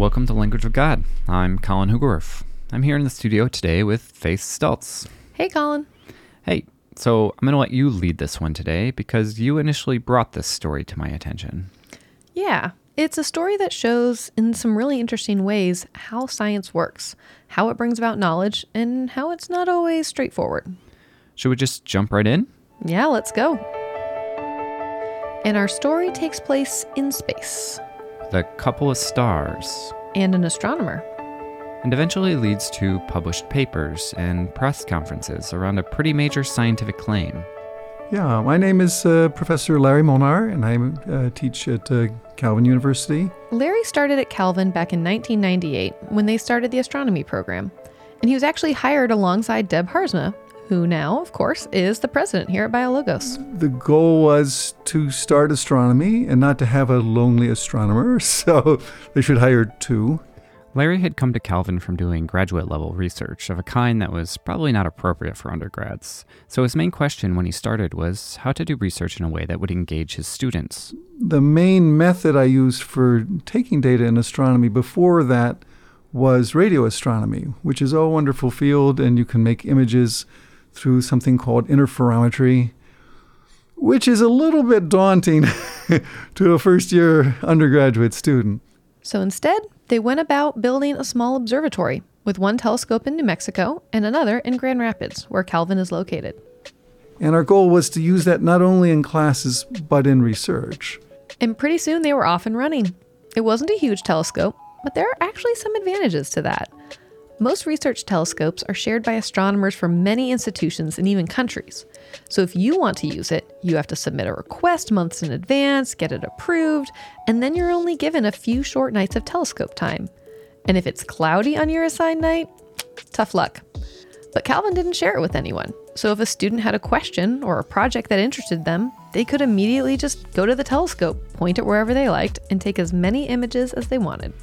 Welcome to Language of God. I'm Colin Hoogerwerf. I'm here in the studio today with Faith Stultz. Hey, Colin. Hey, so I'm going to let you lead this one today because you initially brought this story to my attention. Yeah, it's a story that shows in some really interesting ways how science works, how it brings about knowledge, and how it's not always straightforward. Should we just jump right in? Yeah, let's go. And our story takes place in space The couple of stars, and an astronomer. and eventually leads to published papers and press conferences around a pretty major scientific claim. Yeah, my name is uh, Professor Larry Molnar, and I uh, teach at uh, Calvin University. Larry started at Calvin back in 1998 when they started the astronomy program. And he was actually hired alongside Deb Harzma, who now, of course, is the president here at Biologos. The goal was to start astronomy and not to have a lonely astronomer, so they should hire two. Larry had come to Calvin from doing graduate level research of a kind that was probably not appropriate for undergrads. So his main question when he started was how to do research in a way that would engage his students. The main method I used for taking data in astronomy before that was radio astronomy, which is a wonderful field, and you can make images through something called interferometry, which is a little bit daunting to a first year undergraduate student. So instead, they went about building a small observatory with one telescope in New Mexico and another in Grand Rapids, where Calvin is located. And our goal was to use that not only in classes, but in research. And pretty soon they were off and running. It wasn't a huge telescope, but there are actually some advantages to that. Most research telescopes are shared by astronomers from many institutions and even countries. So if you want to use it, you have to submit a request months in advance, get it approved, and then you're only given a few short nights of telescope time. And if it's cloudy on your assigned night, tough luck. But Calvin didn't share it with anyone. So if a student had a question or a project that interested them, they could immediately just go to the telescope, point it wherever they liked, and take as many images as they wanted.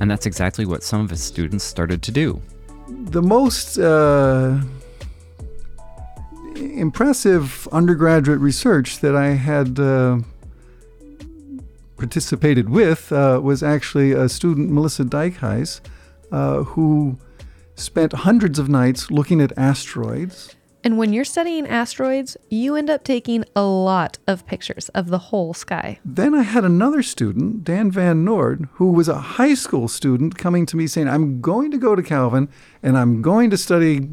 And that's exactly what some of his students started to do. The most uh, impressive undergraduate research that I had uh, participated with uh, was actually a student, Melissa Dykhuis, uh, who spent hundreds of nights looking at asteroids. And when you're studying asteroids, you end up taking a lot of pictures of the whole sky. Then I had another student, Dan Van Noord, who was a high school student coming to me saying, I'm going to go to Calvin and I'm going to study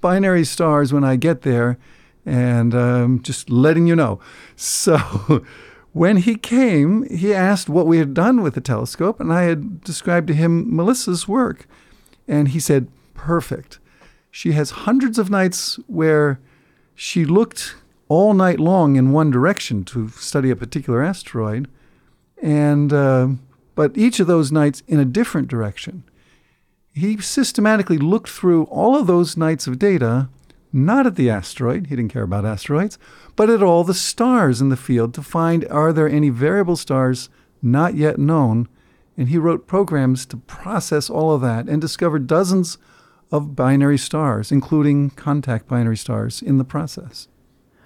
binary stars when I get there, and um, just letting you know. So when he came, he asked what we had done with the telescope, and I had described to him Melissa's work. And he said, Perfect. She has hundreds of nights where she looked all night long in one direction to study a particular asteroid, and uh, but each of those nights in a different direction. He systematically looked through all of those nights of data, not at the asteroid, he didn't care about asteroids, but at all the stars in the field to find are there any variable stars not yet known. And he wrote programs to process all of that and discovered dozens of binary stars, including contact binary stars, in the process.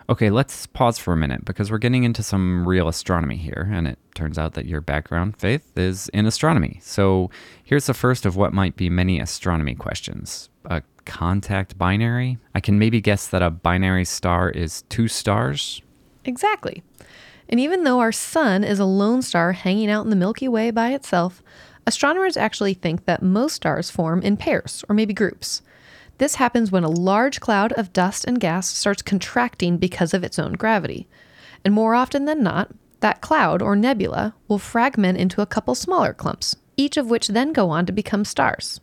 Okay, let's pause for a minute because we're getting into some real astronomy here, and it turns out that your background, Faith, is in astronomy. So here's the first of what might be many astronomy questions. A contact binary? I can maybe guess that a binary star is two stars. Exactly. And even though our sun is a lone star hanging out in the Milky Way by itself, astronomers actually think that most stars form in pairs or maybe groups. This happens when a large cloud of dust and gas starts contracting because of its own gravity. And more often than not, that cloud or nebula will fragment into a couple smaller clumps, each of which then go on to become stars.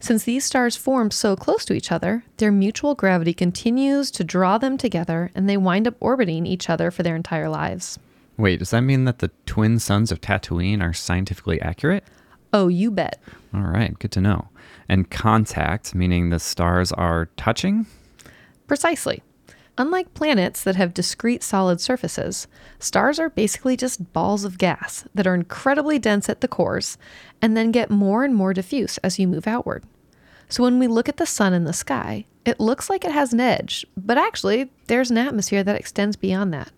Since these stars form so close to each other, their mutual gravity continues to draw them together and they wind up orbiting each other for their entire lives. Wait, does that mean that the twin suns of Tatooine are scientifically accurate? Oh, you bet. All right, good to know. And contact, meaning the stars are touching? Precisely. Unlike planets that have discrete solid surfaces, stars are basically just balls of gas that are incredibly dense at the cores and then get more and more diffuse as you move outward. So when we look at the sun in the sky, it looks like it has an edge, but actually, there's an atmosphere that extends beyond that.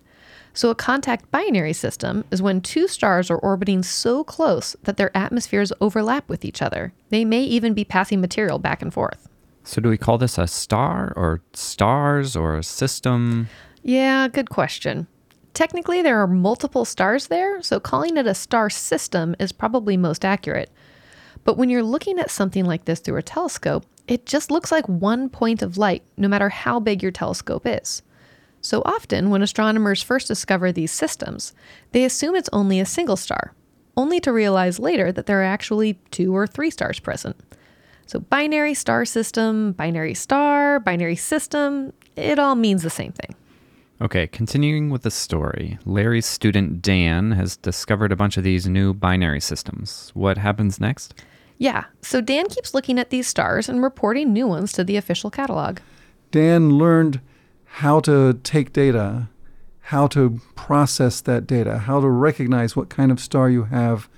So, a contact binary system is when two stars are orbiting so close that their atmospheres overlap with each other. They may even be passing material back and forth. So, do we call this a star or stars or a system? Yeah, good question. Technically, there are multiple stars there, so calling it a star system is probably most accurate. But when you're looking at something like this through a telescope, it just looks like one point of light, no matter how big your telescope is. So often, when astronomers first discover these systems, they assume it's only a single star, only to realize later that there are actually two or three stars present. So, binary star system, binary star, binary system, it all means the same thing. Okay, continuing with the story, Larry's student Dan has discovered a bunch of these new binary systems. What happens next? Yeah, so Dan keeps looking at these stars and reporting new ones to the official catalog. Dan learned how to take data, how to process that data, how to recognize what kind of star you have,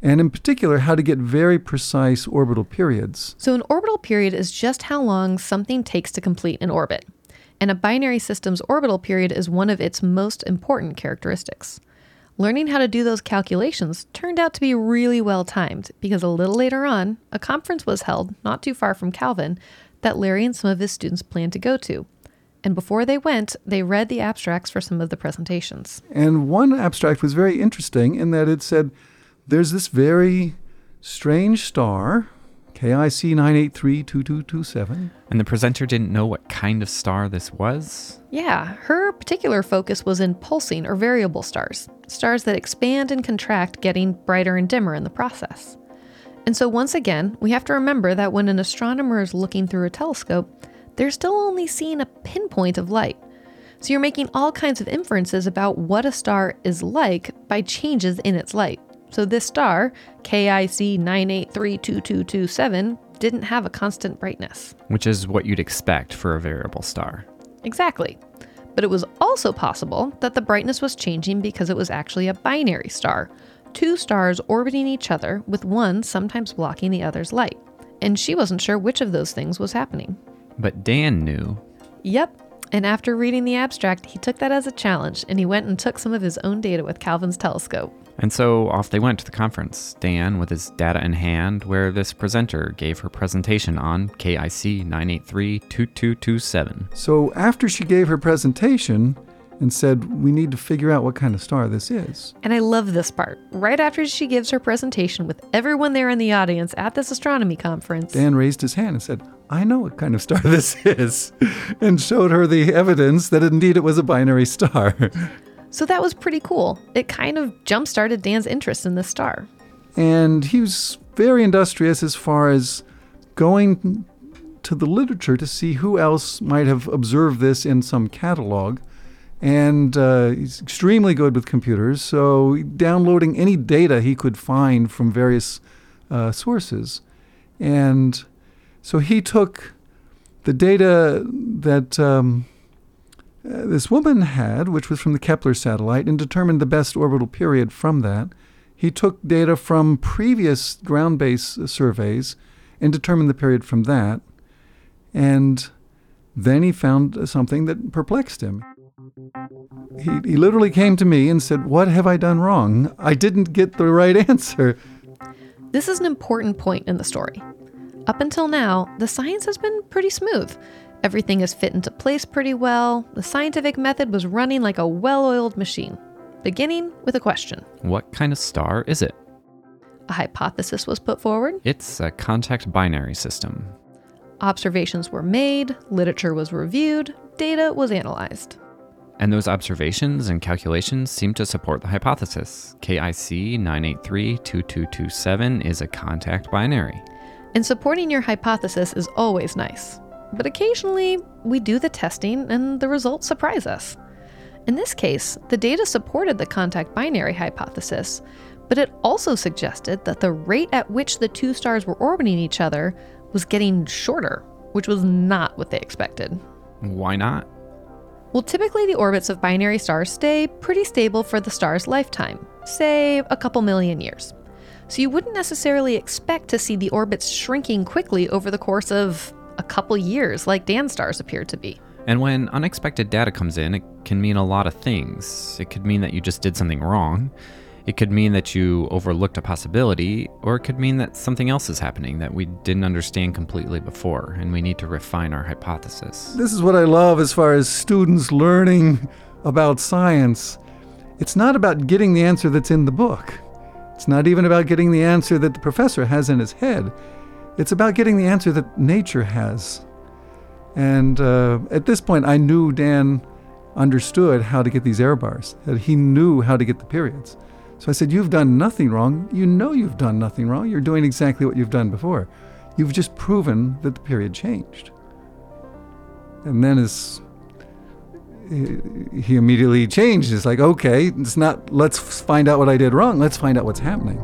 and in particular, how to get very precise orbital periods. So, an orbital period is just how long something takes to complete an orbit. And a binary system's orbital period is one of its most important characteristics. Learning how to do those calculations turned out to be really well timed because a little later on, a conference was held not too far from Calvin that Larry and some of his students planned to go to and before they went, they read the abstracts for some of the presentations. And one abstract was very interesting in that it said there's this very strange star, KIC 9832227. And the presenter didn't know what kind of star this was? Yeah, her particular focus was in pulsing or variable stars, stars that expand and contract, getting brighter and dimmer in the process. And so, once again, we have to remember that when an astronomer is looking through a telescope, they're still only seeing a pinpoint of light. So you're making all kinds of inferences about what a star is like by changes in its light. So this star, KIC 9832227, didn't have a constant brightness. Which is what you'd expect for a variable star. Exactly. But it was also possible that the brightness was changing because it was actually a binary star, two stars orbiting each other with one sometimes blocking the other's light. And she wasn't sure which of those things was happening. But Dan knew. Yep. And after reading the abstract, he took that as a challenge and he went and took some of his own data with Calvin's telescope. And so off they went to the conference, Dan with his data in hand, where this presenter gave her presentation on KIC 9832227. So after she gave her presentation, and said, We need to figure out what kind of star this is. And I love this part. Right after she gives her presentation with everyone there in the audience at this astronomy conference, Dan raised his hand and said, I know what kind of star this is, and showed her the evidence that indeed it was a binary star. so that was pretty cool. It kind of jump started Dan's interest in this star. And he was very industrious as far as going to the literature to see who else might have observed this in some catalog and uh, he's extremely good with computers. So downloading any data he could find from various uh, sources, and so he took the data that um, uh, this woman had, which was from the Kepler satellite, and determined the best orbital period from that. He took data from previous ground based surveys and determined the period from that. And then he found something that perplexed him. He, he literally came to me and said, What have I done wrong? I didn't get the right answer. This is an important point in the story. Up until now, the science has been pretty smooth. Everything has fit into place pretty well. The scientific method was running like a well oiled machine. Beginning with a question What kind of star is it? A hypothesis was put forward. It's a contact binary system. Observations were made, literature was reviewed, data was analyzed. And those observations and calculations seem to support the hypothesis. KIC 9832227 is a contact binary. And supporting your hypothesis is always nice. But occasionally, we do the testing and the results surprise us. In this case, the data supported the contact binary hypothesis, but it also suggested that the rate at which the two stars were orbiting each other was getting shorter, which was not what they expected. Why not? Well, typically the orbits of binary stars stay pretty stable for the star's lifetime, say a couple million years. So you wouldn't necessarily expect to see the orbits shrinking quickly over the course of a couple years like Dan stars appear to be. And when unexpected data comes in, it can mean a lot of things. It could mean that you just did something wrong. It could mean that you overlooked a possibility, or it could mean that something else is happening that we didn't understand completely before, and we need to refine our hypothesis. This is what I love as far as students learning about science. It's not about getting the answer that's in the book. It's not even about getting the answer that the professor has in his head. It's about getting the answer that nature has. And uh, at this point, I knew Dan understood how to get these error bars, that he knew how to get the periods. So I said, You've done nothing wrong. You know you've done nothing wrong. You're doing exactly what you've done before. You've just proven that the period changed. And then as he immediately changed. It's like, okay, it's not, let's find out what I did wrong. Let's find out what's happening.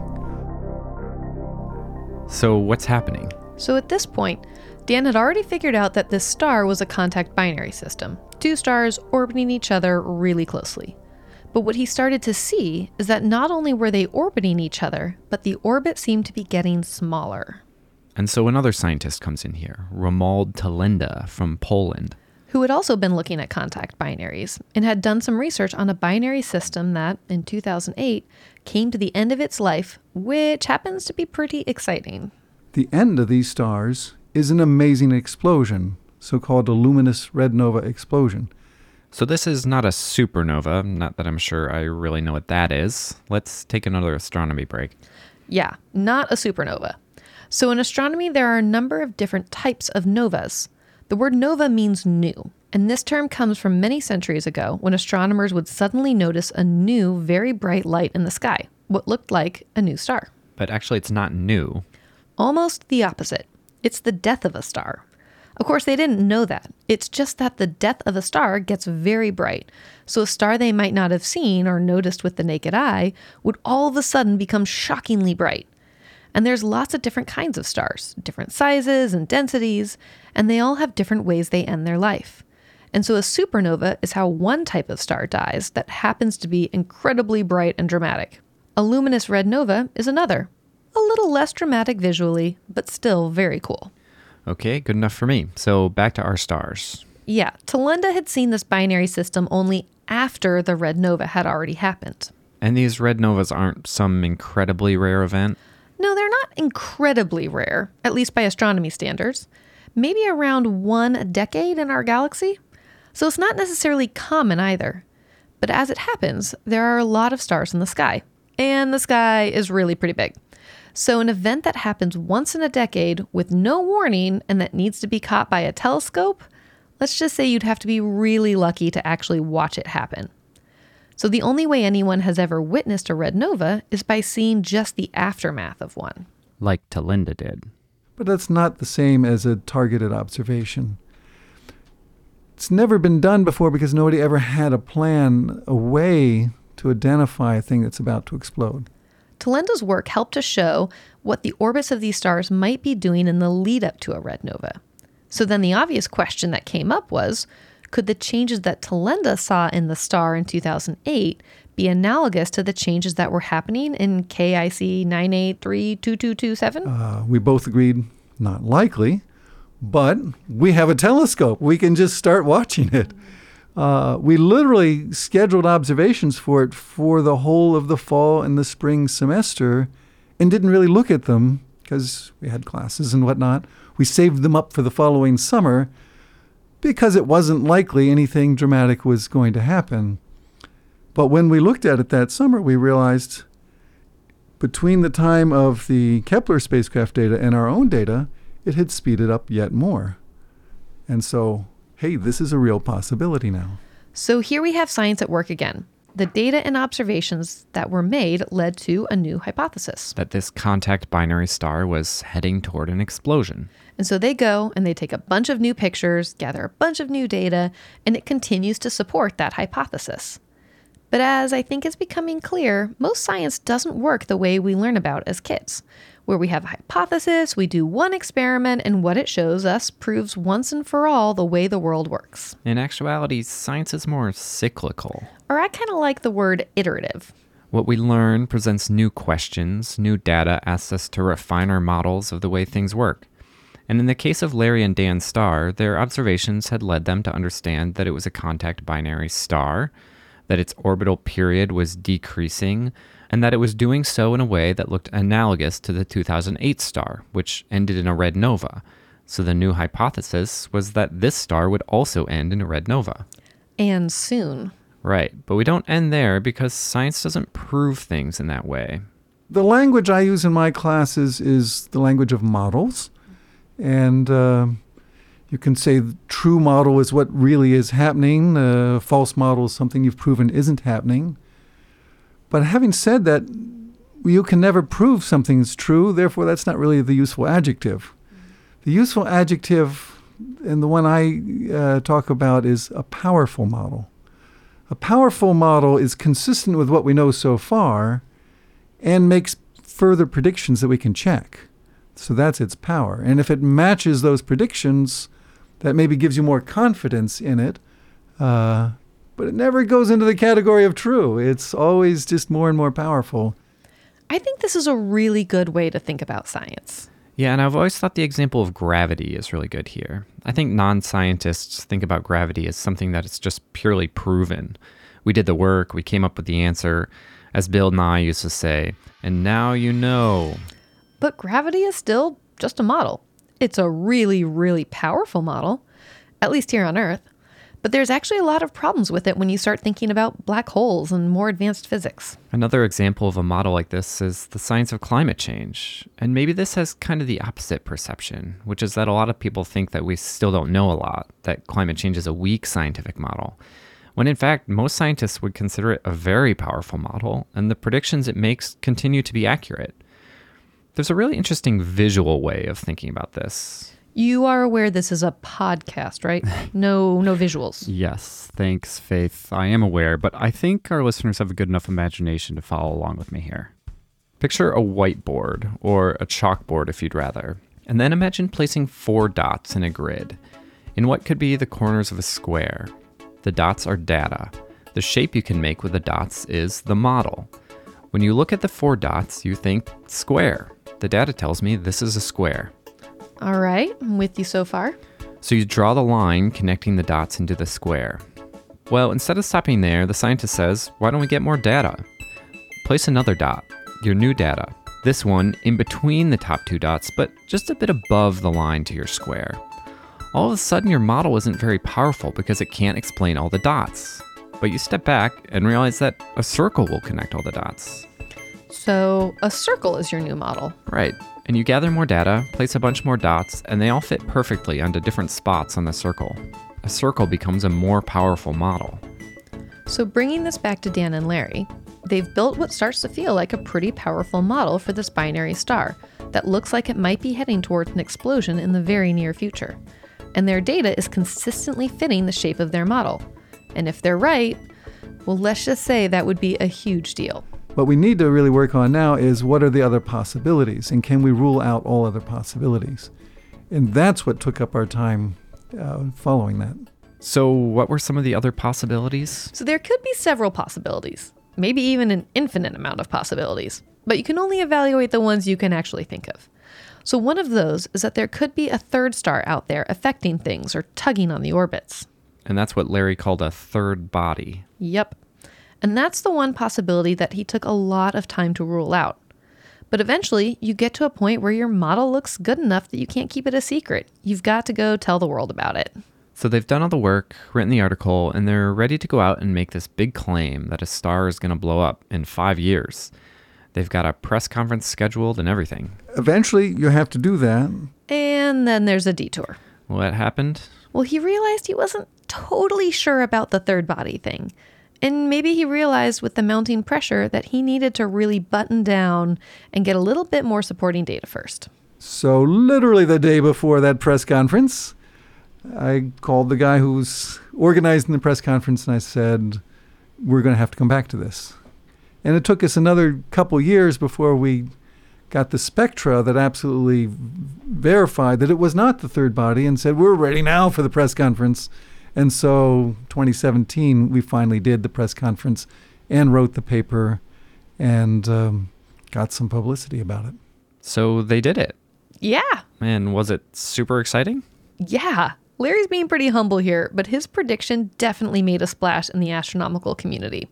So, what's happening? So at this point, Dan had already figured out that this star was a contact binary system, two stars orbiting each other really closely. But what he started to see is that not only were they orbiting each other, but the orbit seemed to be getting smaller. And so another scientist comes in here, Romuald Tylenda from Poland. Who had also been looking at contact binaries and had done some research on a binary system that, in 2008, came to the end of its life, which happens to be pretty exciting. The end of these stars is an amazing explosion, so called a luminous red nova explosion. So, this is not a supernova, not that I'm sure I really know what that is. Let's take another astronomy break. Yeah, not a supernova. So, in astronomy, there are a number of different types of novas. The word nova means new, and this term comes from many centuries ago when astronomers would suddenly notice a new, very bright light in the sky, what looked like a new star. But actually, it's not new. Almost the opposite. It's the death of a star. Of course, they didn't know that. It's just that the death of a star gets very bright. So, a star they might not have seen or noticed with the naked eye would all of a sudden become shockingly bright. And there's lots of different kinds of stars, different sizes and densities, and they all have different ways they end their life. And so, a supernova is how one type of star dies that happens to be incredibly bright and dramatic. A luminous red nova is another, a little less dramatic visually, but still very cool. Okay, good enough for me. So back to our stars. Yeah, Tylenda had seen this binary system only after the red nova had already happened. And these red novas aren't some incredibly rare event? No, they're not incredibly rare, at least by astronomy standards. Maybe around one a decade in our galaxy. So it's not necessarily common either. But as it happens, there are a lot of stars in the sky, and the sky is really pretty big. So, an event that happens once in a decade with no warning and that needs to be caught by a telescope, let's just say you'd have to be really lucky to actually watch it happen. So, the only way anyone has ever witnessed a red nova is by seeing just the aftermath of one. Like Tylenda did. But that's not the same as a targeted observation. It's never been done before because nobody ever had a plan, a way to identify a thing that's about to explode. Tylenda's work helped to show what the orbits of these stars might be doing in the lead up to a red nova. So then the obvious question that came up was could the changes that Tylenda saw in the star in 2008 be analogous to the changes that were happening in KIC 9832227? Uh, we both agreed not likely, but we have a telescope. We can just start watching it. Uh, we literally scheduled observations for it for the whole of the fall and the spring semester and didn't really look at them because we had classes and whatnot. We saved them up for the following summer because it wasn't likely anything dramatic was going to happen. But when we looked at it that summer, we realized between the time of the Kepler spacecraft data and our own data, it had speeded up yet more. And so hey, this is a real possibility now. So here we have science at work again. The data and observations that were made led to a new hypothesis that this contact binary star was heading toward an explosion. And so they go and they take a bunch of new pictures, gather a bunch of new data, and it continues to support that hypothesis. But as I think is becoming clear, most science doesn't work the way we learn about as kids where we have a hypothesis, we do one experiment, and what it shows us proves once and for all the way the world works. In actuality, science is more cyclical. Or I kind of like the word iterative. What we learn presents new questions, new data asks us to refine our models of the way things work. And in the case of Larry and Dan's star, their observations had led them to understand that it was a contact binary star, that its orbital period was decreasing, and that it was doing so in a way that looked analogous to the 2008 star, which ended in a red nova. So the new hypothesis was that this star would also end in a red nova. And soon. Right, but we don't end there because science doesn't prove things in that way. The language I use in my classes is the language of models. And uh, you can say the true model is what really is happening, the false model is something you've proven isn't happening. But having said that, you can never prove something's true, therefore, that's not really the useful adjective. The useful adjective, and the one I uh, talk about, is a powerful model. A powerful model is consistent with what we know so far and makes further predictions that we can check. So that's its power. And if it matches those predictions, that maybe gives you more confidence in it. Uh, but it never goes into the category of true. It's always just more and more powerful. I think this is a really good way to think about science. Yeah, and I've always thought the example of gravity is really good here. I think non scientists think about gravity as something that is just purely proven. We did the work, we came up with the answer, as Bill Nye used to say, and now you know. But gravity is still just a model. It's a really, really powerful model, at least here on Earth. But there's actually a lot of problems with it when you start thinking about black holes and more advanced physics. Another example of a model like this is the science of climate change. And maybe this has kind of the opposite perception, which is that a lot of people think that we still don't know a lot, that climate change is a weak scientific model. When in fact, most scientists would consider it a very powerful model, and the predictions it makes continue to be accurate. There's a really interesting visual way of thinking about this. You are aware this is a podcast, right? No, no visuals. Yes, thanks, Faith. I am aware, but I think our listeners have a good enough imagination to follow along with me here. Picture a whiteboard, or a chalkboard if you'd rather, and then imagine placing four dots in a grid, in what could be the corners of a square. The dots are data. The shape you can make with the dots is the model. When you look at the four dots, you think square. The data tells me this is a square. All right, I'm with you so far. So you draw the line connecting the dots into the square. Well, instead of stopping there, the scientist says, why don't we get more data? Place another dot, your new data. This one in between the top two dots, but just a bit above the line to your square. All of a sudden, your model isn't very powerful because it can't explain all the dots. But you step back and realize that a circle will connect all the dots. So a circle is your new model. Right. And you gather more data, place a bunch more dots, and they all fit perfectly onto different spots on the circle. A circle becomes a more powerful model. So bringing this back to Dan and Larry, they've built what starts to feel like a pretty powerful model for this binary star that looks like it might be heading towards an explosion in the very near future. And their data is consistently fitting the shape of their model. And if they're right, well, let's just say that would be a huge deal. What we need to really work on now is what are the other possibilities and can we rule out all other possibilities? And that's what took up our time uh, following that. So, what were some of the other possibilities? So there could be several possibilities, maybe even an infinite amount of possibilities, but you can only evaluate the ones you can actually think of. So, one of those is that there could be a third star out there affecting things or tugging on the orbits. And that's what Larry called a third body. Yep. And that's the one possibility that he took a lot of time to rule out. But eventually, you get to a point where your model looks good enough that you can't keep it a secret. You've got to go tell the world about it. So they've done all the work, written the article, and they're ready to go out and make this big claim that a star is going to blow up in five years. They've got a press conference scheduled and everything. Eventually, you have to do that. And then there's a detour. What happened? Well, he realized he wasn't totally sure about the third body thing. And maybe he realized with the mounting pressure that he needed to really button down and get a little bit more supporting data first. So, literally the day before that press conference, I called the guy who's organizing the press conference and I said, We're going to have to come back to this. And it took us another couple years before we got the spectra that absolutely verified that it was not the third body and said, We're ready now for the press conference. And so 2017, we finally did the press conference and wrote the paper and um, got some publicity about it. So they did it. Yeah. And was it super exciting? Yeah. Larry's being pretty humble here, but his prediction definitely made a splash in the astronomical community.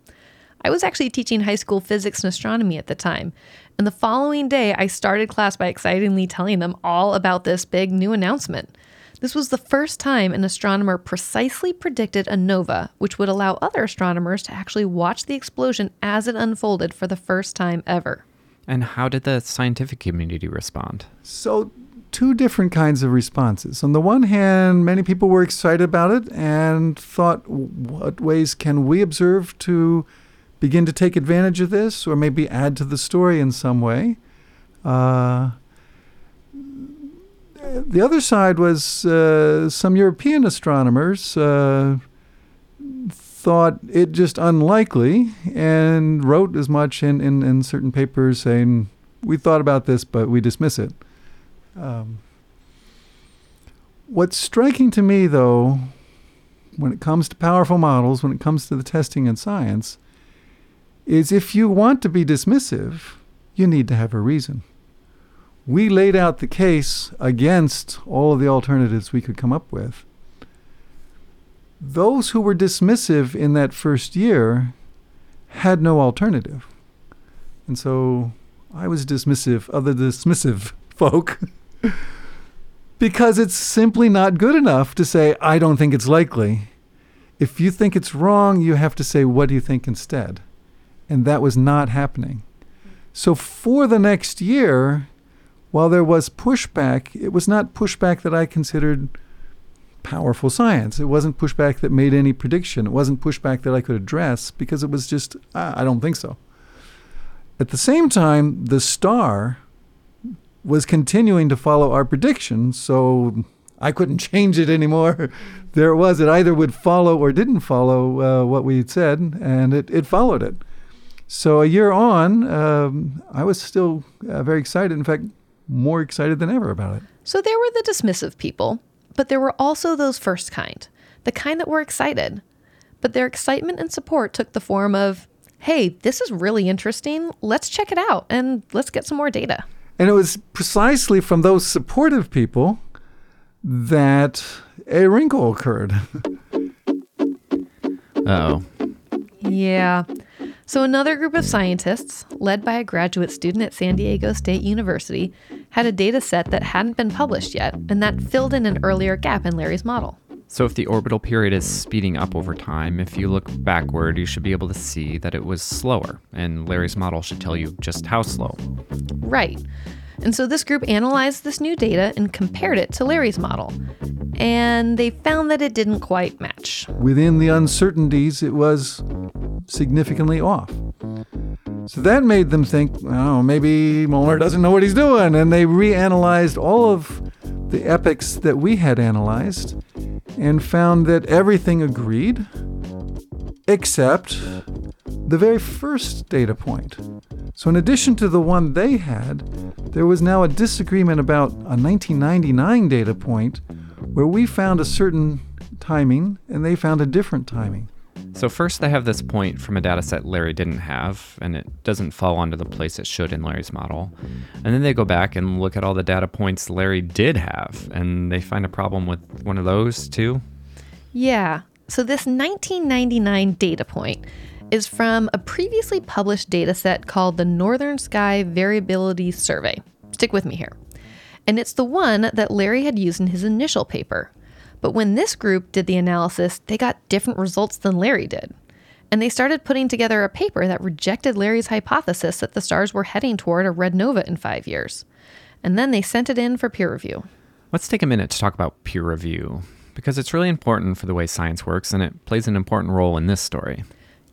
I was actually teaching high school physics and astronomy at the time, and the following day I started class by excitingly telling them all about this big new announcement. This was the first time an astronomer precisely predicted a nova, which would allow other astronomers to actually watch the explosion as it unfolded for the first time ever. And how did the scientific community respond? So, two different kinds of responses. On the one hand, many people were excited about it and thought, what ways can we observe to begin to take advantage of this or maybe add to the story in some way? Uh, the other side was uh, some European astronomers uh, thought it just unlikely and wrote as much in, in, in certain papers saying, we thought about this, but we dismiss it. Um, what's striking to me, though, when it comes to powerful models, when it comes to the testing in science, is if you want to be dismissive, you need to have a reason. We laid out the case against all of the alternatives we could come up with. Those who were dismissive in that first year had no alternative. And so I was dismissive of the dismissive folk because it's simply not good enough to say, I don't think it's likely. If you think it's wrong, you have to say, What do you think instead? And that was not happening. So for the next year, while there was pushback, it was not pushback that I considered powerful science. It wasn't pushback that made any prediction. It wasn't pushback that I could address because it was just, ah, I don't think so. At the same time, the star was continuing to follow our prediction, so I couldn't change it anymore. there it was. It either would follow or didn't follow uh, what we had said, and it, it followed it. So a year on, um, I was still uh, very excited. In fact, more excited than ever about it. So there were the dismissive people, but there were also those first kind, the kind that were excited. But their excitement and support took the form of, hey, this is really interesting. Let's check it out and let's get some more data. And it was precisely from those supportive people that a wrinkle occurred. oh. Yeah. So, another group of scientists, led by a graduate student at San Diego State University, had a data set that hadn't been published yet, and that filled in an earlier gap in Larry's model. So, if the orbital period is speeding up over time, if you look backward, you should be able to see that it was slower, and Larry's model should tell you just how slow. Right. And so this group analyzed this new data and compared it to Larry's model. And they found that it didn't quite match. Within the uncertainties, it was significantly off. So that made them think, oh, maybe Molnar doesn't know what he's doing. And they reanalyzed all of the epochs that we had analyzed and found that everything agreed except the very first data point. So, in addition to the one they had, there was now a disagreement about a 1999 data point where we found a certain timing and they found a different timing. So, first, they have this point from a data set Larry didn't have, and it doesn't fall onto the place it should in Larry's model. And then they go back and look at all the data points Larry did have, and they find a problem with one of those too. Yeah. So, this 1999 data point is from a previously published data set called the Northern Sky Variability Survey. Stick with me here. And it's the one that Larry had used in his initial paper. But when this group did the analysis, they got different results than Larry did. And they started putting together a paper that rejected Larry's hypothesis that the stars were heading toward a red nova in five years. And then they sent it in for peer review. Let's take a minute to talk about peer review, because it's really important for the way science works and it plays an important role in this story.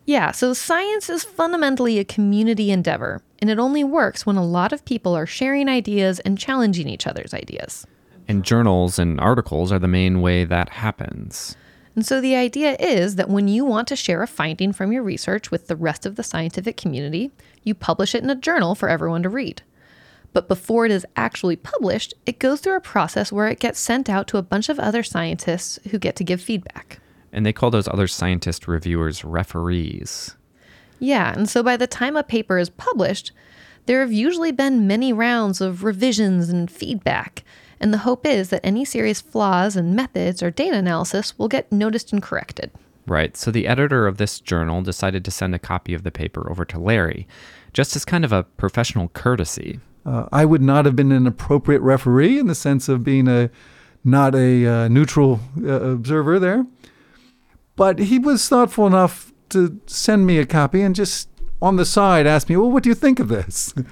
Yeah, so science is fundamentally a community endeavor, and it only works when a lot of people are sharing ideas and challenging each other's ideas. And journals and articles are the main way that happens. And so the idea is that when you want to share a finding from your research with the rest of the scientific community, you publish it in a journal for everyone to read. But before it is actually published, it goes through a process where it gets sent out to a bunch of other scientists who get to give feedback and they call those other scientist reviewers referees. Yeah, and so by the time a paper is published, There have usually been many rounds of revisions and feedback, and the hope is that any serious flaws in methods or data analysis will get noticed and corrected. Right. So the editor of this journal decided to send a copy of the paper over to Larry, just as kind of a professional courtesy. Uh, I would not have been an appropriate referee in the sense of being a not a uh, neutral uh, observer there. But he was thoughtful enough to send me a copy and just on the side ask me, "Well, what do you think of this?"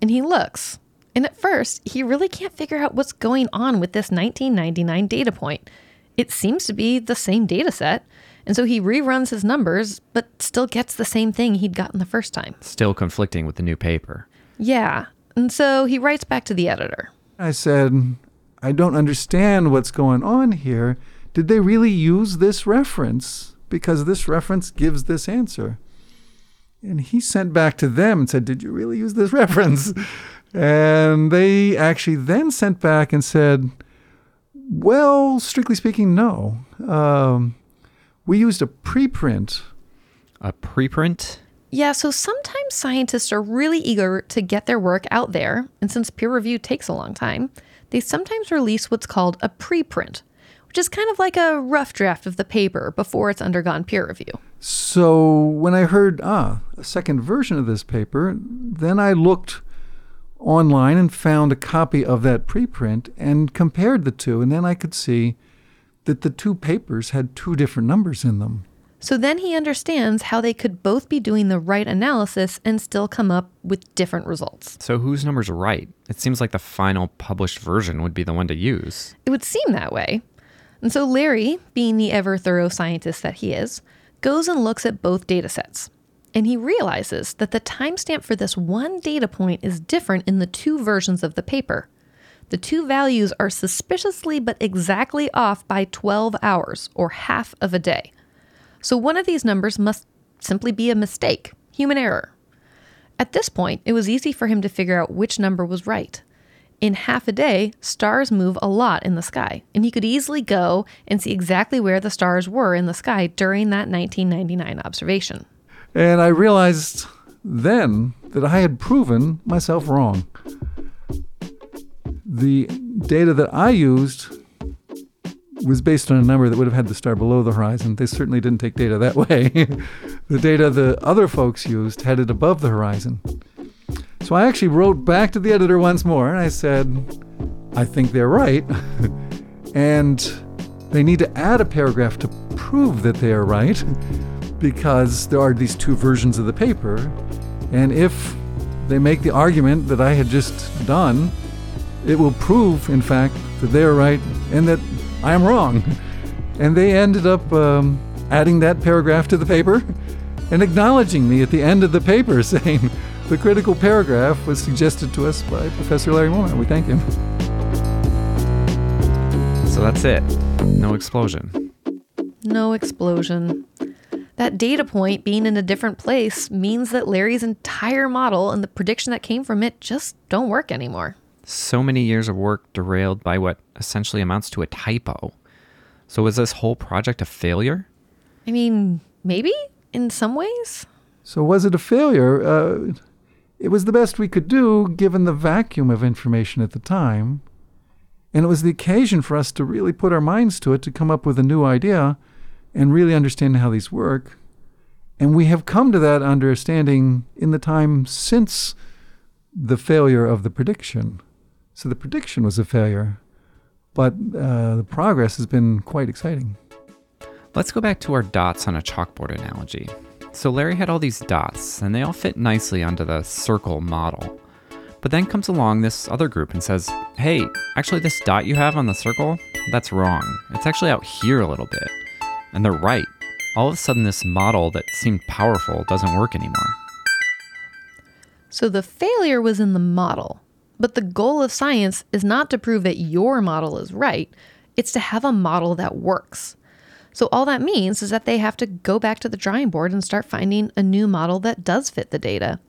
And he looks. And at first, he really can't figure out what's going on with this 1999 data point. It seems to be the same data set, and so he reruns his numbers, but still gets the same thing he'd gotten the first time. Still conflicting with the new paper. Yeah, and so he writes back to the editor. I said, I don't understand what's going on here. Did they really use this reference? Because this reference gives this answer. And he sent back to them and said, Did you really use this reference? And they actually then sent back and said, Well, strictly speaking, no. Um, we used a preprint. A preprint? Yeah, so sometimes scientists are really eager to get their work out there, and since peer review takes a long time, they sometimes release what's called a preprint, which is kind of like a rough draft of the paper before it's undergone peer review. So when I heard, ah, a second version of this paper, then I looked online and found a copy of that preprint and compared the two, and then I could see that the two papers had two different numbers in them. So then he understands how they could both be doing the right analysis and still come up with different results. So whose number's are right? It seems like the final published version would be the one to use. It would seem that way. And so Larry, being the ever thorough scientist that he is, goes and looks at both data sets. And he realizes that the timestamp for this one data point is different in the two versions of the paper. The two values are suspiciously but exactly off by 12 hours, or half of a day. So one of these numbers must simply be a mistake, human error. At this point, it was easy for him to figure out which number was right. In half a day, stars move a lot in the sky, and he could easily go and see exactly where the stars were in the sky during that 1999 observation. And I realized then that I had proven myself wrong. The data that I used was based on a number that would have had the star below the horizon. They certainly didn't take data that way. the data the other folks used had it above the horizon. So I actually wrote back to the editor once more and I said, I think they're right. and they need to add a paragraph to prove that they are right because there are these two versions of the paper. And if they make the argument that I had just done, it will prove, in fact, that they are right and that I am wrong. And they ended up um, adding that paragraph to the paper and acknowledging me at the end of the paper, saying the critical paragraph was suggested to us by Professor Larry Molnar. We thank him. So that's it. No explosion. No explosion. That data point being in a different place means that Larry's entire model and the prediction that came from it just don't work anymore. So many years of work derailed by what essentially amounts to a typo. So was this whole project a failure? I mean, maybe in some ways. So, was it a failure? Uh, it was the best we could do given the vacuum of information at the time. And it was the occasion for us to really put our minds to it to come up with a new idea and really understand how these work. And we have come to that understanding in the time since the failure of the prediction. So the prediction was a failure, but uh, the progress has been quite exciting. Let's go back to our dots on a chalkboard analogy. So Larry had all these dots, and they all fit nicely onto the circle model. But then comes along this other group and says, hey, actually, this dot you have on the circle, that's wrong. It's actually out here a little bit. And they're right. All of a sudden, this model that seemed powerful doesn't work anymore. So the failure was in the model. But the goal of science is not to prove that your model is right, it's to have a model that works. So all that means is that they have to go back to the drawing board and start finding a new model that does fit the data,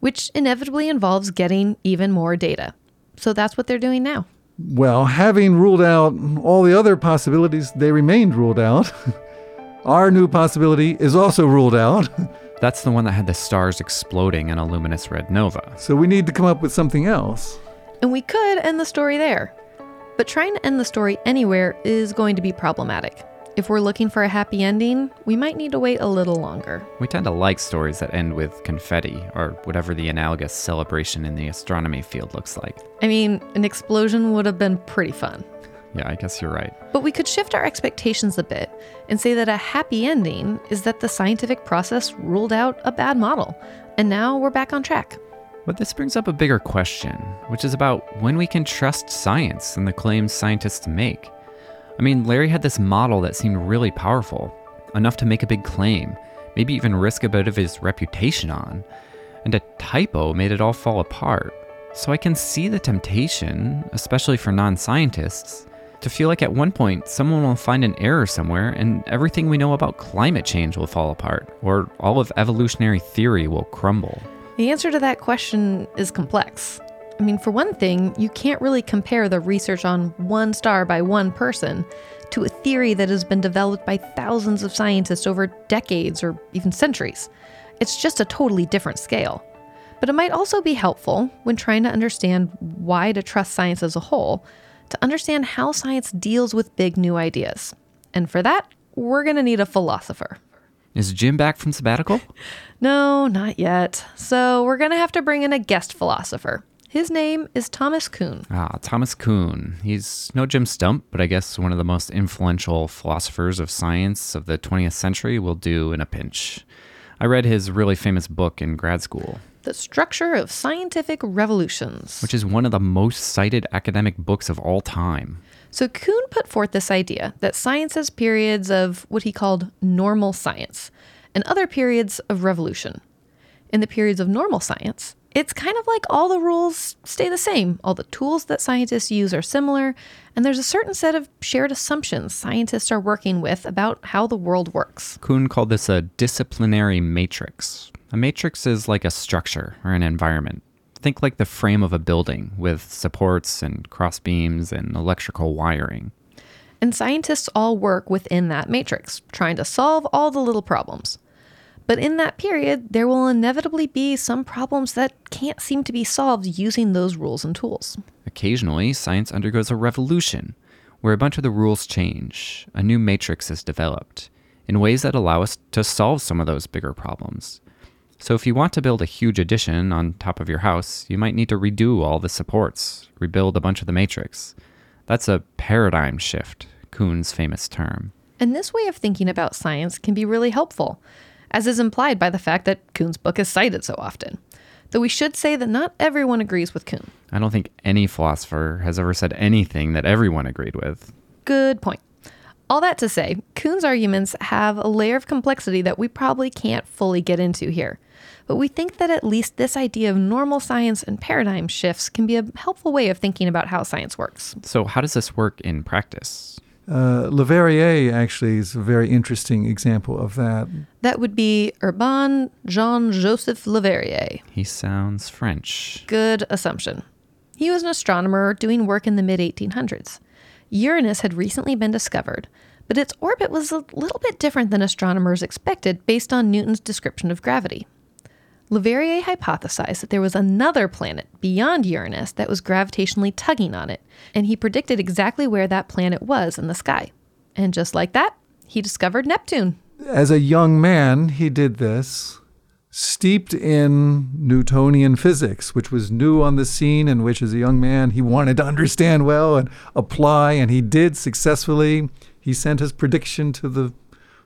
which inevitably involves getting even more data. So that's what they're doing now. Well, having ruled out all the other possibilities, they remained ruled out. Our new possibility is also ruled out. That's the one that had the stars exploding in a luminous red nova. so we need to come up with something else. And we could end the story there. But trying to end the story anywhere is going to be problematic. If we're looking for a happy ending, we might need to wait a little longer. We tend to like stories that end with confetti, or whatever the analogous celebration in the astronomy field looks like. I mean, an explosion would have been pretty fun. Yeah, I guess you're right. But we could shift our expectations a bit and say that a happy ending is that the scientific process ruled out a bad model, and now we're back on track. But this brings up a bigger question, which is about when we can trust science and the claims scientists make. I mean, Larry had this model that seemed really powerful, enough to make a big claim, maybe even risk a bit of his reputation on. And a typo made it all fall apart. So I can see the temptation, especially for non scientists, to feel like at one point someone will find an error somewhere and everything we know about climate change will fall apart, or all of evolutionary theory will crumble. The answer to that question is complex. I mean, for one thing, you can't really compare the research on one star by one person to a theory that has been developed by thousands of scientists over decades or even centuries. It's just a totally different scale. But it might also be helpful when trying to understand why to trust science as a whole, to understand how science deals with big new ideas. And for that, we're going to need a philosopher. Is Jim back from sabbatical? No, not yet. So we're going to have to bring in a guest philosopher. His name is Thomas Kuhn. Ah, Thomas Kuhn. He's no Jim Stump, but I guess one of the most influential philosophers of science of the 20th century will do in a pinch. I read his really famous book in grad school, The Structure of Scientific Revolutions. which is one of the most cited academic books of all time. So Kuhn put forth this idea that science has periods of what he called normal science and other periods of revolution. In the periods of normal science, it's kind of like all the rules stay the same. All the tools that scientists use are similar, and there's a certain set of shared assumptions scientists are working with about how the world works. Kuhn called this a disciplinary matrix. A matrix is like a structure or an environment. Think like the frame of a building with supports and cross beams and electrical wiring. And scientists all work within that matrix, trying to solve all the little problems. But in that period, there will inevitably be some problems that can't seem to be solved using those rules and tools. Occasionally, science undergoes a revolution where a bunch of the rules change, a new matrix is developed in ways that allow us to solve some of those bigger problems. So, if you want to build a huge addition on top of your house, you might need to redo all the supports, rebuild a bunch of the matrix. That's a paradigm shift, Kuhn's famous term. And this way of thinking about science can be really helpful, as is implied by the fact that Kuhn's book is cited so often. Though we should say that not everyone agrees with Kuhn. I don't think any philosopher has ever said anything that everyone agreed with. Good point. All that to say, Kuhn's arguments have a layer of complexity that we probably can't fully get into here. But we think that at least this idea of normal science and paradigm shifts can be a helpful way of thinking about how science works. So, how does this work in practice? Uh, Leverrier actually is a very interesting example of that. That would be Urbain Jean Joseph Leverrier. He sounds French. Good assumption. He was an astronomer doing work in the mid 1800s. Uranus had recently been discovered, but its orbit was a little bit different than astronomers expected based on Newton's description of gravity. Leverrier hypothesized that there was another planet beyond Uranus that was gravitationally tugging on it, and he predicted exactly where that planet was in the sky. And just like that, he discovered Neptune. As a young man, he did this, steeped in Newtonian physics, which was new on the scene, and which, as a young man, he wanted to understand well and apply, and he did successfully. He sent his prediction to the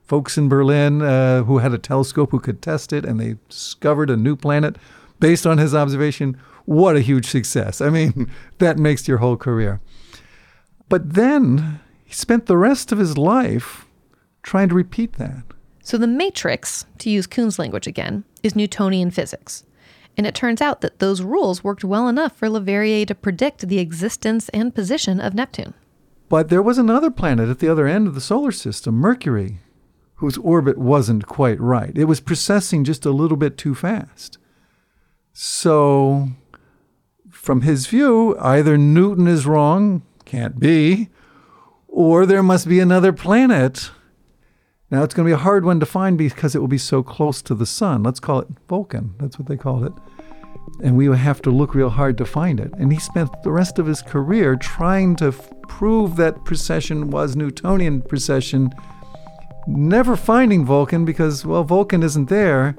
folks in Berlin uh, who had a telescope who could test it, and they discovered a new planet based on his observation. What a huge success! I mean, that makes your whole career. But then he spent the rest of his life trying to repeat that. So the matrix, to use Kuhn's language again, is Newtonian physics. And it turns out that those rules worked well enough for Leverrier to predict the existence and position of Neptune. But there was another planet at the other end of the solar system, Mercury, whose orbit wasn't quite right. It was precessing just a little bit too fast. So, from his view, either Newton is wrong, can't be, or there must be another planet. Now, it's going to be a hard one to find because it will be so close to the sun. Let's call it Vulcan. That's what they called it. And we would have to look real hard to find it. And he spent the rest of his career trying to f- prove that precession was Newtonian precession, never finding Vulcan because, well, Vulcan isn't there.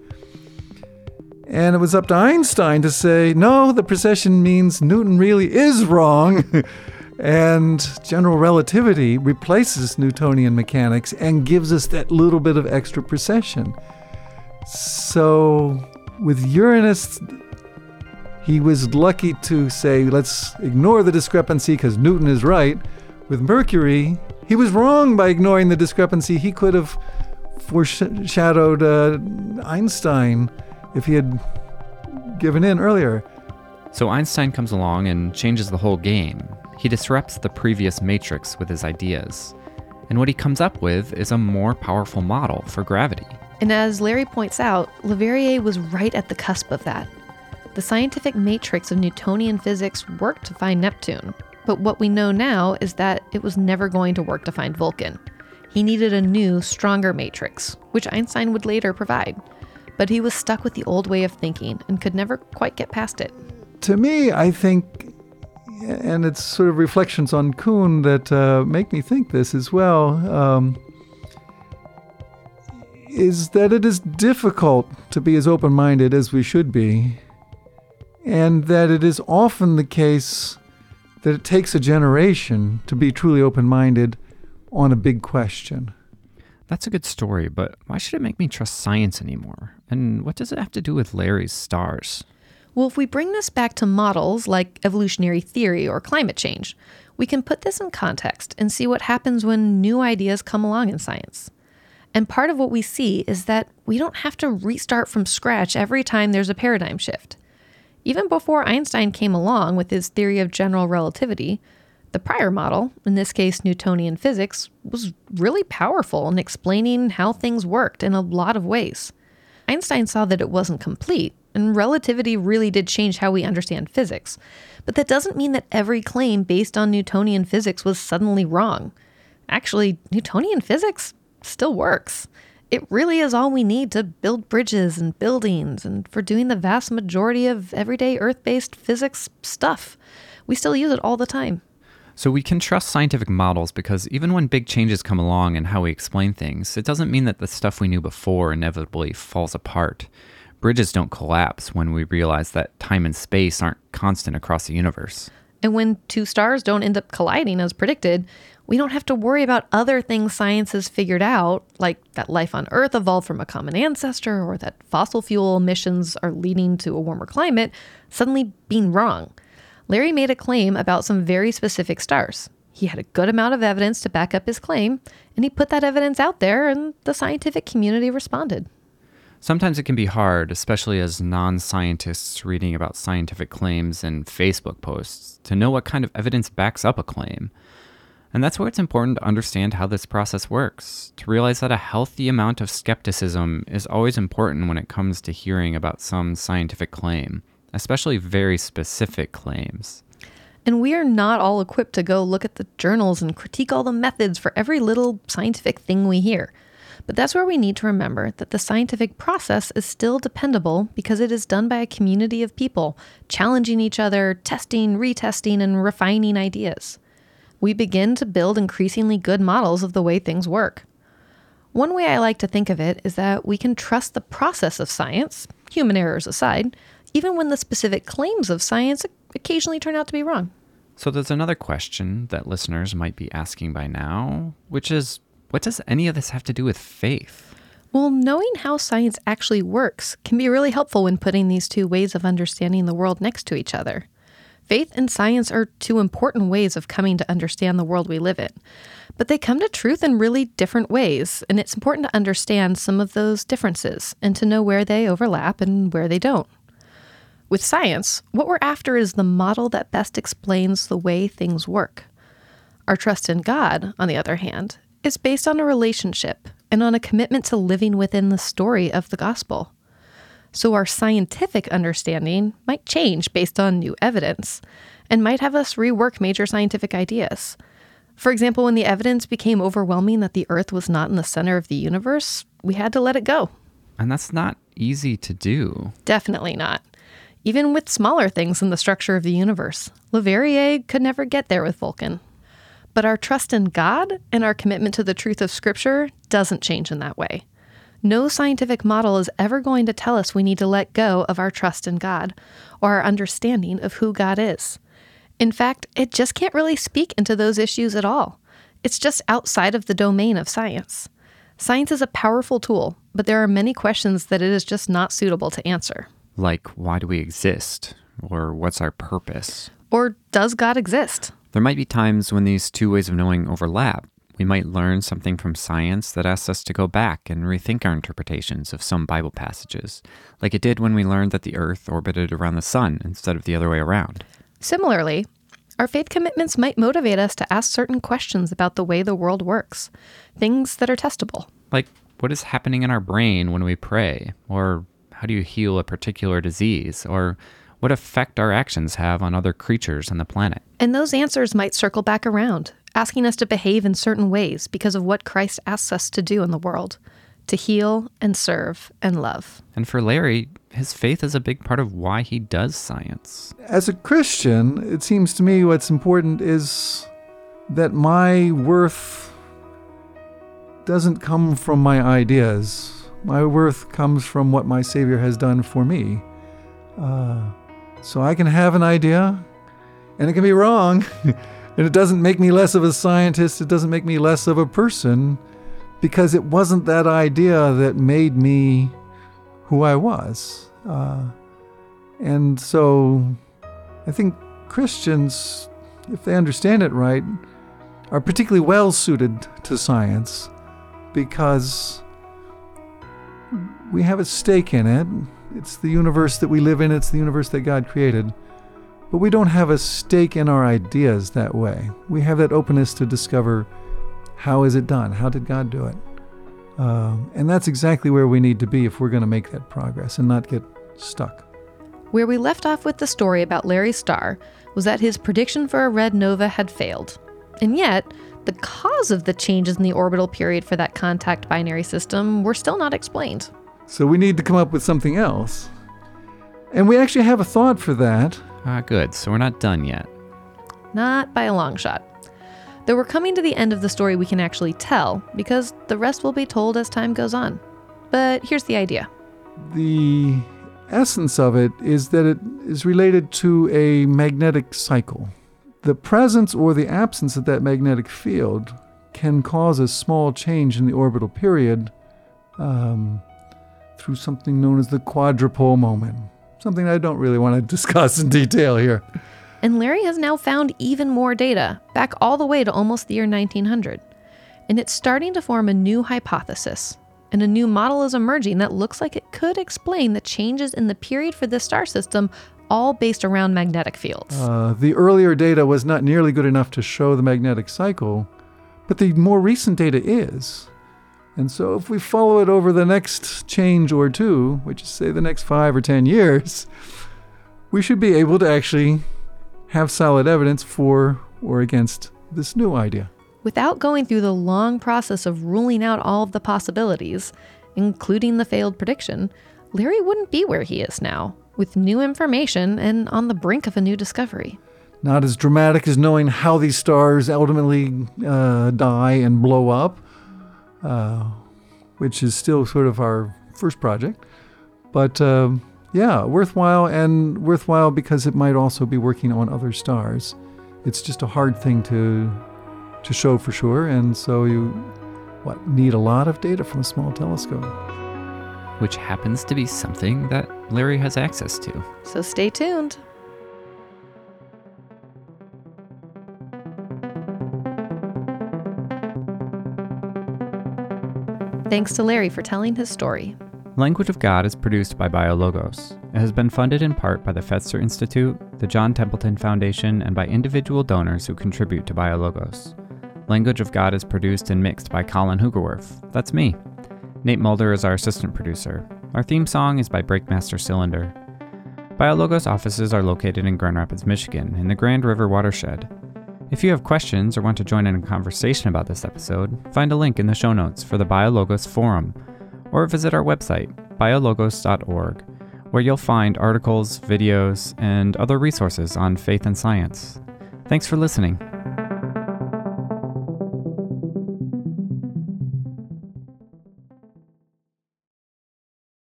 And it was up to Einstein to say, no, the precession means Newton really is wrong. and general relativity replaces Newtonian mechanics and gives us that little bit of extra precession. So with Uranus, he was lucky to say, let's ignore the discrepancy because Newton is right. With Mercury, he was wrong by ignoring the discrepancy. He could have foreshadowed uh, Einstein if he had given in earlier. So Einstein comes along and changes the whole game. He disrupts the previous matrix with his ideas. And what he comes up with is a more powerful model for gravity. And as Larry points out, Leverrier was right at the cusp of that. The scientific matrix of Newtonian physics worked to find Neptune, but what we know now is that it was never going to work to find Vulcan. He needed a new, stronger matrix, which Einstein would later provide. But he was stuck with the old way of thinking and could never quite get past it. To me, I think, and it's sort of reflections on Kuhn that uh, make me think this as well. Um, is that it is difficult to be as open minded as we should be, and that it is often the case that it takes a generation to be truly open minded on a big question. That's a good story, but why should it make me trust science anymore? And what does it have to do with Larry's stars? Well, if we bring this back to models like evolutionary theory or climate change, we can put this in context and see what happens when new ideas come along in science. And part of what we see is that we don't have to restart from scratch every time there's a paradigm shift. Even before Einstein came along with his theory of general relativity, the prior model, in this case Newtonian physics, was really powerful in explaining how things worked in a lot of ways. Einstein saw that it wasn't complete, and relativity really did change how we understand physics. But that doesn't mean that every claim based on Newtonian physics was suddenly wrong. Actually, Newtonian physics still works. It really is all we need to build bridges and buildings and for doing the vast majority of everyday Earth based physics stuff. We still use it all the time. So we can trust scientific models because even when big changes come along in how we explain things, it doesn't mean that the stuff we knew before inevitably falls apart. Bridges don't collapse when we realize that time and space aren't constant across the universe. And when two stars don't end up colliding as predicted, we don't have to worry about other things science has figured out, like that life on Earth evolved from a common ancestor or that fossil fuel emissions are leading to a warmer climate, suddenly being wrong. Larry made a claim about some very specific stars. He had a good amount of evidence to back up his claim, and he put that evidence out there, and the scientific community responded. Sometimes it can be hard, especially as non scientists reading about scientific claims in Facebook posts, to know what kind of evidence backs up a claim. And that's where it's important to understand how this process works, to realize that a healthy amount of skepticism is always important when it comes to hearing about some scientific claim especially very specific claims. And we are not all equipped to go look at the journals and critique all the methods for every little scientific thing we hear. But that's where we need to remember that the scientific process is still dependable because it is done by a community of people, challenging each other, testing, retesting, and refining ideas. We begin to build increasingly good models of the way things work. One way I like to think of it is that we can trust the process of science, human errors aside, even when the specific claims of science occasionally turn out to be wrong. So there's another question that listeners might be asking by now, which is what does any of this have to do with faith? Well, knowing how science actually works can be really helpful when putting these two ways of understanding the world next to each other. Faith and science are two important ways of coming to understand the world we live in, but they come to truth in really different ways, and it's important to understand some of those differences and to know where they overlap and where they don't. With science, what we're after is the model that best explains the way things work. Our trust in God, on the other hand, is based on a relationship and on a commitment to living within the story of the gospel. So our scientific understanding might change based on new evidence and might have us rework major scientific ideas. For example, when the evidence became overwhelming that the Earth was not in the center of the universe, we had to let it go. And that's not easy to do. Definitely not. Even with smaller things in the structure of the universe, Leverrier could never get there with Vulcan. But our trust in God and our commitment to the truth of Scripture doesn't change in that way. No scientific model is ever going to tell us we need to let go of our trust in God or our understanding of who God is. In fact, it just can't really speak into those issues at all. It's just outside of the domain of science. Science is a powerful tool, but there are many questions that it is just not suitable to answer. Like, why do we exist? Or what's our purpose? Or does God exist? There might be times when these two ways of knowing overlap. We might learn something from science that asks us to go back and rethink our interpretations of some Bible passages, like it did when we learned that the Earth orbited around the Sun instead of the other way around. Similarly, our faith commitments might motivate us to ask certain questions about the way the world works, things that are testable. Like, what is happening in our brain when we pray? Or how do you heal a particular disease? Or what effect our actions have on other creatures on the planet? And those answers might circle back around, asking us to behave in certain ways because of what Christ asks us to do in the world to heal and serve and love. And for Larry, his faith is a big part of why he does science. As a Christian, it seems to me what's important is that my worth doesn't come from my ideas. My worth comes from what my Savior has done for me. Uh, so I can have an idea, and it can be wrong, and it doesn't make me less of a scientist, it doesn't make me less of a person, because it wasn't that idea that made me who I was. Uh, and so I think Christians, if they understand it right, are particularly well suited to science because we have a stake in it. It's the universe that we live in, it's the universe that God created. But we don't have a stake in our ideas that way. We have that openness to discover how is it done? How did God do it? Um, and that's exactly where we need to be if we're going to make that progress and not get stuck. Where we left off with the story about Larry's star was that his prediction for a red nova had failed. And yet, the cause of the changes in the orbital period for that contact binary system were still not explained. So we need to come up with something else. And we actually have a thought for that. Ah, good. So we're not done yet. Not by a long shot. Though we're coming to the end of the story we can actually tell, because the rest will be told as time goes on. But here's the idea The essence of it is that it is related to a magnetic cycle. The presence or the absence of that magnetic field can cause a small change in the orbital period um, through something known as the quadrupole moment. Something I don't really want to discuss in detail here. And Larry has now found even more data, back all the way to almost the year 1900. And it's starting to form a new hypothesis. And a new model is emerging that looks like it could explain the changes in the period for this star system, all based around magnetic fields. Uh, the earlier data was not nearly good enough to show the magnetic cycle, but the more recent data is. And so, if we follow it over the next change or two, which is, say, the next five or ten years, we should be able to actually have solid evidence for or against this new idea. Without going through the long process of ruling out all of the possibilities, including the failed prediction, Larry wouldn't be where he is now, with new information and on the brink of a new discovery. Not as dramatic as knowing how these stars ultimately uh, die and blow up, uh, which is still sort of our first project. But um, yeah, worthwhile and worthwhile because it might also be working on other stars. It's just a hard thing to to show for sure, and so you what need a lot of data from a small telescope. Which happens to be something that Larry has access to. So stay tuned. Thanks to Larry for telling his story. Language of God is produced by BioLogos. It has been funded in part by the Fetzer Institute, the John Templeton Foundation, and by individual donors who contribute to BioLogos. Language of God is produced and mixed by Colin Hoogerwerf. That's me. Nate Mulder is our assistant producer. Our theme song is by Breakmaster Cylinder. BioLogos offices are located in Grand Rapids, Michigan, in the Grand River watershed. If you have questions or want to join in a conversation about this episode, find a link in the show notes for the BioLogos forum, or visit our website, biologos.org, where you'll find articles, videos, and other resources on faith and science. Thanks for listening.